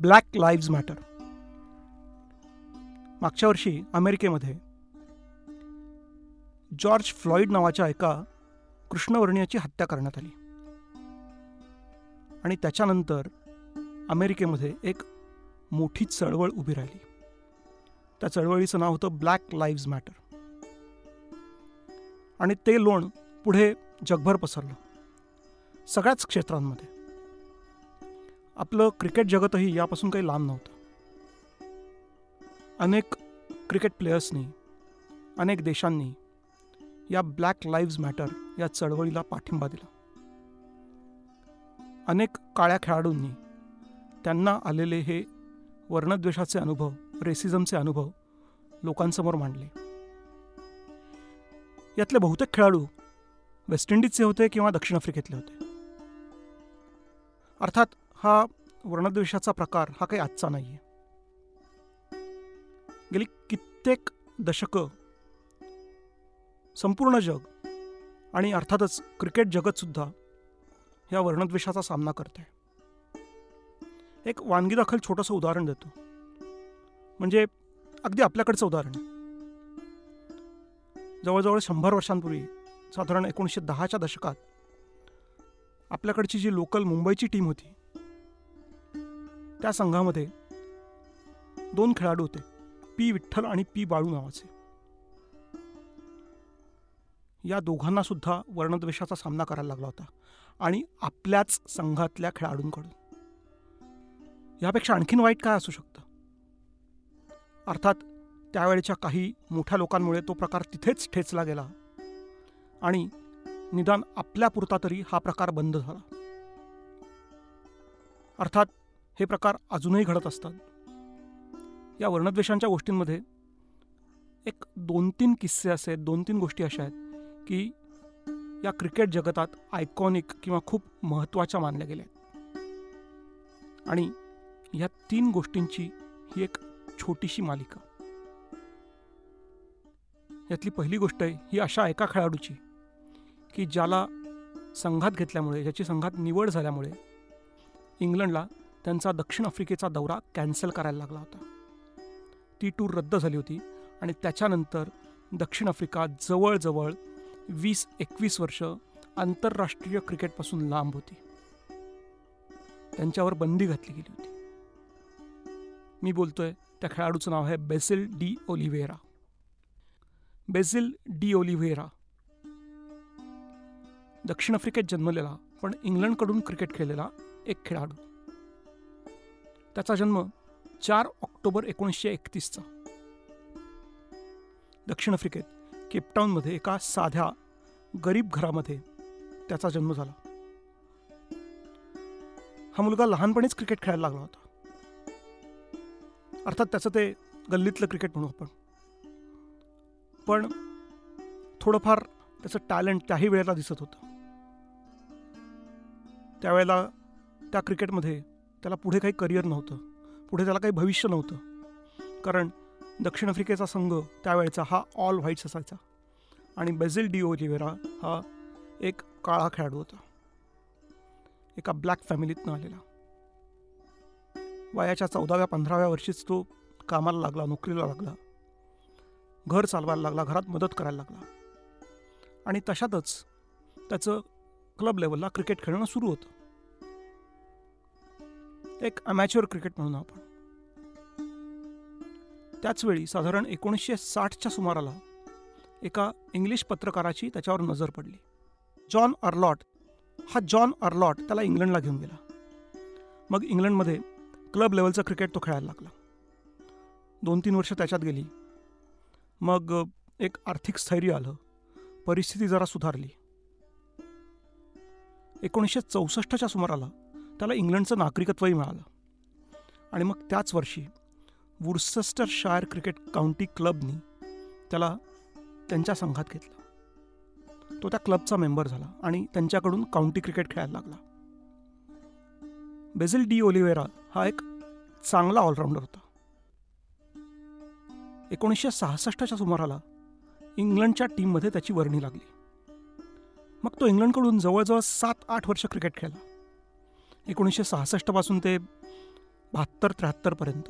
Black lives matter मागच्या वर्षी अमेरिकेमध्ये जॉर्ज फ्लॉईड नावाच्या एका कृष्णवर्णीयाची हत्या करण्यात आली. आणि त्याच्यानंतर अमेरिकेमध्ये एक मोठी चळवळ उभी राहिली. त्या चळवळीचं नाव होतं ब्लॅक लाईव्ज मॅटर आणि ते लोण पुढे जगभर पसरलं. सगळ्याच क्षेत्रांमध्ये. आपलं क्रिकेट जगतही यापासून काही लांब नव्हतं. अनेक क्रिकेट प्लेयर्सनी अनेक देशांनी या ब्लॅक लाईव्ज मॅटर या चळवळीला पाठिंबा दिला. अनेक काळ्या खेळाडूंनी त्यांना आलेले हे वर्णद्वेषाचे अनुभव रेसिझमचे अनुभव लोकांसमोर मांडले. यातले बहुतेक खेळाडू वेस्ट इंडिजचे होते किंवा दक्षिण आफ्रिकेतले होते. अर्थात हा वर्णद्वेषाचा प्रकार हा काही आजचा नाही आहे गेली कित्येक दशकं संपूर्ण जग आणि अर्थातच क्रिकेट जगतसुद्धा ह्या वर्णद्वेषाचा सामना करते एक वानगीदाखल छोटंसं उदाहरण देतो. म्हणजे अगदी आपल्याकडचं उदाहरण. जवळजवळ शंभर वर्षांपूर्वी साधारण एकोणीसशे दहाच्या दशकात आपल्याकडची जी लोकल मुंबईची टीम होती त्या संघामध्ये दोन खेळाडू होते. पी विठ्ठल आणि पी बाळू नावाचे. या दोघांना सुद्धा वर्णद्वेषाचा सामना करायला लागला होता आणि आपल्याच संघातल्या खेळाडूंकडून. यापेक्षा आणखीन वाईट काय असू शकतं? अर्थात त्यावेळेच्या काही मोठ्या लोकांमुळे तो प्रकार तिथेच ठेचला गेला आणि निदान आपल्यापुरता तरी हा प्रकार बंद झाला. अर्थात हे प्रकार अजूनही घडत असतात. या वर्णद्वेषांच्या गोष्टींमध्ये एक दोन तीन किस्से असे आहेत दोन तीन गोष्टी अशा आहेत की या क्रिकेट जगतात आयकॉनिक किंवा खूप महत्त्वाच्या मानल्या गेल्या आहेत. आणि या तीन गोष्टींची ही एक छोटीशी मालिका. यातली पहिली गोष्ट आहे ही अशा एका खेळाडूची की ज्याला संघात घेतल्यामुळे ज्याची संघात निवड झाल्यामुळे इंग्लंडला त्यांचा दक्षिण आफ्रिकेचा दौरा कॅन्सल करायला लागला होता. ती टूर रद्द झाली होती आणि त्याच्यानंतर दक्षिण आफ्रिका जवळजवळ वीस एकवीस वर्ष आंतरराष्ट्रीय क्रिकेटपासून लांब होती. त्यांच्यावर बंदी घातली गेली होती. मी बोलतोय त्या खेळाडूचं नाव आहे Basil D Oliveira. Basil D'Oliveira. दक्षिण आफ्रिकेत जन्मलेला पण इंग्लंडकडून क्रिकेट खेळलेला एक खेळाडू. त्याचा जन्म चार ऑक्टोबर एकोणीसशे एकतीसचा. दक्षिण आफ्रिकेत केपटाऊनमध्ये एका साध्या गरीब घरामध्ये त्याचा जन्म झाला. हा मुलगा लहानपणीच क्रिकेट खेळायला लागला होता. अर्थात त्याचं ते गल्लीतलं क्रिकेट म्हणू आपण. पण थोडंफार त्याचं टॅलेंट त्याही वेळेला दिसत होतं. त्यावेळेला त्या क्रिकेटमध्ये त्याला पुढे काही करिअर नव्हतं. पुढे त्याला काही भविष्य नव्हतं. कारण दक्षिण आफ्रिकेचा संघ त्यावेळेचा हा ऑल व्हाईट्स असायचा. आणि बेझिल डी ओलिव्हेरा हा एक काळा खेळाडू होता. एका ब्लॅक फॅमिलीतनं आलेला. वयाच्या चौदाव्या पंधराव्या वर्षीच तो कामाला लागला नोकरीला लागला. घर चालवायला लागला घरात मदत करायला लागला. आणि तशातच त्याचं क्लब लेवलला क्रिकेट खेळणं सुरू होतं. एक अमॅच्युअर क्रिकेट म्हणून आपण. त्याचवेळी साधारण एकोणीसशे साठच्या सुमाराला एका इंग्लिश पत्रकाराची त्याच्यावर नजर पडली. जॉन अर्लॉट हा जॉन अर्लॉट त्याला इंग्लंडला घेऊन गेला. मग इंग्लंडमध्ये क्लब लेवलचं क्रिकेट तो खेळायला लागला. दोन तीन वर्ष त्याच्यात गेली. मग एक आर्थिक स्थैर्य आलं. परिस्थिती जरा सुधारली. एकोणीसशे चौसष्टच्या सुमाराला त्याला इंग्लंडचं नागरिकत्वही मिळालं. आणि मग त्याच वर्षी वुडसस्टर शायर क्रिकेट काउंटी क्लबनी त्याला त्यांच्या संघात घेतलं. तो त्या क्लबचा मेंबर झाला आणि त्यांच्याकडून काउंटी क्रिकेट खेळायला लागला. बेझिल डी ओलिवेरा हा एक चांगला ऑलराऊंडर होता. एकोणीसशे सहासष्टच्या सुमाराला इंग्लंडच्या टीममध्ये त्याची वर्णी लागली. मग तो इंग्लंडकडून जवळजवळ सात आठ वर्ष क्रिकेट खेळला. एकोणीसशे सहासष्टपासून ते बहात्तर त्र्याहत्तरपर्यंत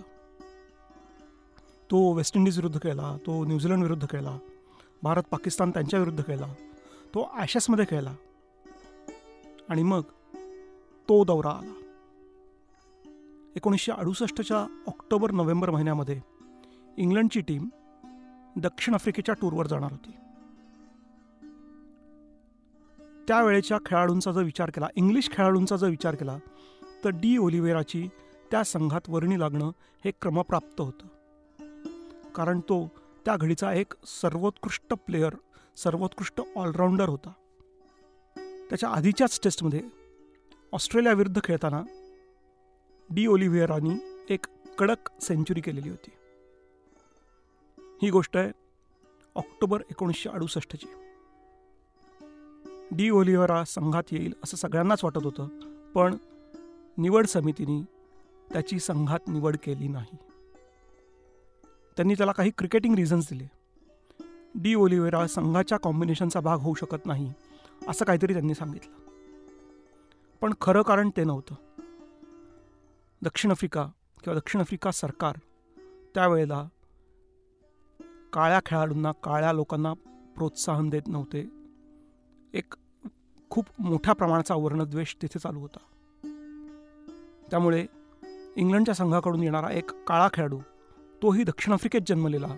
तो वेस्ट इंडिज विरुद्ध खेळला तो न्यूझीलंड विरुद्ध खेळला भारत पाकिस्तान त्यांच्या विरुद्ध खेळला तो ॲशेसमध्ये खेळला. आणि मग तो दौरा आला. एकोणीसशे अडुसष्टच्या ऑक्टोबर नोव्हेंबर महिन्यामध्ये इंग्लंडची टीम दक्षिण आफ्रिकेच्या टूरवर जाणार होती. त्यावेळेच्या खेळाडूंचा जर विचार केला इंग्लिश खेळाडूंचा जर विचार केला तर डी ओलिवेराची त्या संघात वर्णी लागणं हे क्रमप्राप्त होतं. कारण तो त्या घडीचा एक सर्वोत्कृष्ट प्लेयर सर्वोत्कृष्ट ऑलराऊंडर होता. त्याच्या आधीच्याच टेस्टमध्ये ऑस्ट्रेलियाविरुद्ध खेळताना डी ओलिव्हियरानी एक कडक सेंचुरी केलेली होती. ही गोष्ट आहे ऑक्टोबर एकोणीसशे अडुसष्टची. डी ओलिव्हरा संघात येईल असं सगळ्यांनाच वाटत होतं पण निवड समितीने त्याची संघात निवड केली नाही. त्यांनी त्याला काही क्रिकेटिंग रिझन्स दिले. डी ओलिव्हेरा संघाच्या कॉम्बिनेशनचा भाग होऊ शकत नाही असं काहीतरी त्यांनी सांगितलं. पण खरं कारण ते नव्हतं. दक्षिण आफ्रिका किंवा दक्षिण आफ्रिका सरकार त्यावेळेला काळ्या खेळाडूंना काळ्या लोकांना प्रोत्साहन देत नव्हते. एक खूप मोठ्या प्रमाणाचा वर्णद्वेष तिथे चालू होता. त्यामुळे इंग्लंडच्या संघाकडून येणारा एक काळा खेळाडू तोही दक्षिण आफ्रिकेत जन्मलेला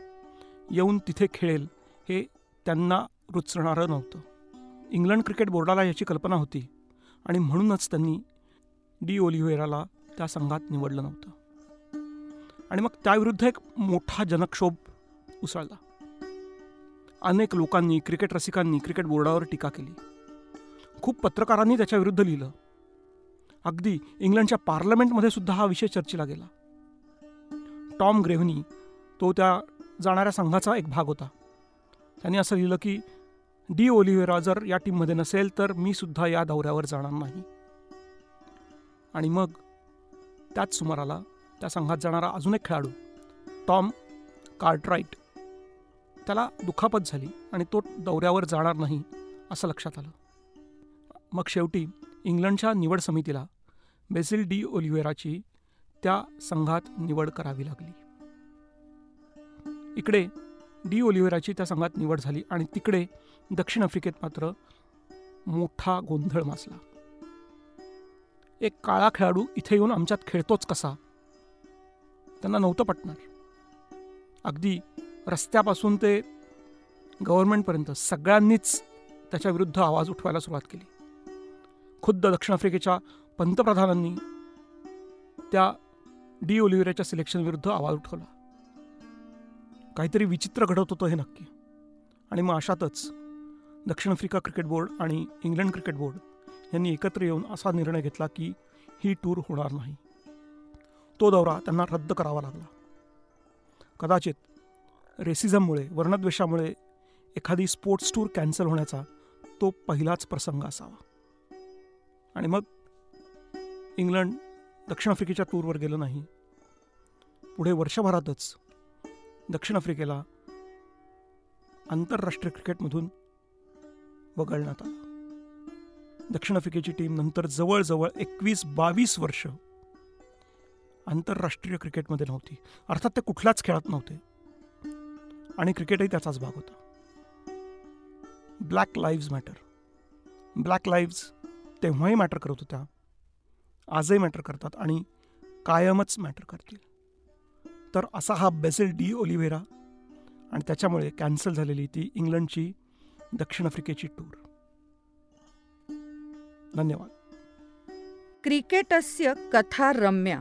येऊन तिथे खेळेल हे त्यांना रुचणारं नव्हतं. इंग्लंड क्रिकेट बोर्डाला याची कल्पना होती आणि म्हणूनच त्यांनी डी ओलिव्हेराला त्या संघात निवडलं नव्हतं. आणि मग त्याविरुद्ध एक मोठा जनक्षोभ उसळला. अनेक लोकांनी क्रिकेट रसिकांनी क्रिकेट बोर्डावर टीका केली. खूप पत्रकारांनी त्याच्याविरुद्ध लिहिलं. अगदी इंग्लंडच्या पार्लमेंटमध्ये सुद्धा हा विषय चर्चेला गेला. टॉम ग्रेव्हनी तो त्या जाणाऱ्या संघाचा एक भाग होता. त्यांनी असं लिहिलं की डी ओलिव्हेरा जर या टीममध्ये नसेल तर मी सुद्धा या दौऱ्यावर जाणार नाही. आणि मग त्याच सुमाराला त्या संघात जाणारा अजून एक खेळाडू टॉम कार्टराईट त्याला दुखापत झाली आणि तो दौऱ्यावर जाणार नाही असं लक्षात आलं. मग शेवटी इंग्लंडच्या निवड समितीला बेसिल डी ओलिव्हेराची त्या संघात निवड करावी लागली. इकडे डी ओलिव्हेराची त्या संघात निवड झाली आणि तिकडे दक्षिण आफ्रिकेत मात्र मोठा गोंधळ मासला एक काळा खेळाडू इथे येऊन आमच्यात खेळतोच कसा? त्यांना नव्हतं पटणार. अगदी रस्त्यापासून ते गव्हर्नमेंटपर्यंत सगळ्यांनीच त्याच्याविरुद्ध आवाज उठवायला सुरुवात केली. खुद्द दक्षिण आफ्रिकेच्या पंतप्रधानांनी त्या डी ओलिव्हिराच्या सिलेक्शन विरुद्ध आवाज उठवला. काहीतरी विचित्र घडत होतं हे नक्की. आणि मग अशातच दक्षिण आफ्रिका क्रिकेट बोर्ड आणि इंग्लंड क्रिकेट बोर्ड यांनी एकत्र येऊन असा निर्णय घेतला की ही टूर होणार नाही. तो दौरा त्यांना रद्द करावा लागला. कदाचित रेसिझममुळे वर्णद्वेषामुळे एखादी स्पोर्ट्स टूर कॅन्सल होण्याचा तो पहिलाच प्रसंग असावा. आणि मग इंग्लंड दक्षिण आफ्रिकेच्या टूरवर गेलं नाही. पुढे वर्षभरातच दक्षिण आफ्रिकेला आंतरराष्ट्रीय क्रिकेटमधून वगळण्यात आलं. दक्षिण आफ्रिकेची टीम नंतर जवळजवळ एकवीस बावीस वर्ष आंतरराष्ट्रीय क्रिकेटमध्ये नव्हती. अर्थात ते कुठल्याच खेळात नव्हते. आणि क्रिकेटही त्याचाच भाग होता. Black lives matter. Black lives तेव्हाही मॅटर करत होत्या. आजही मॅटर करतात आणि कायमच मॅटर करतील. तर असा हा बेसिल डी ओलिव्हेरा आणि त्याच्यामुळे कॅन्सल झालेली ती इंग्लंडची दक्षिण आफ्रिकेची टूर धन्यवाद. क्रिकेटस्य कथा रम्या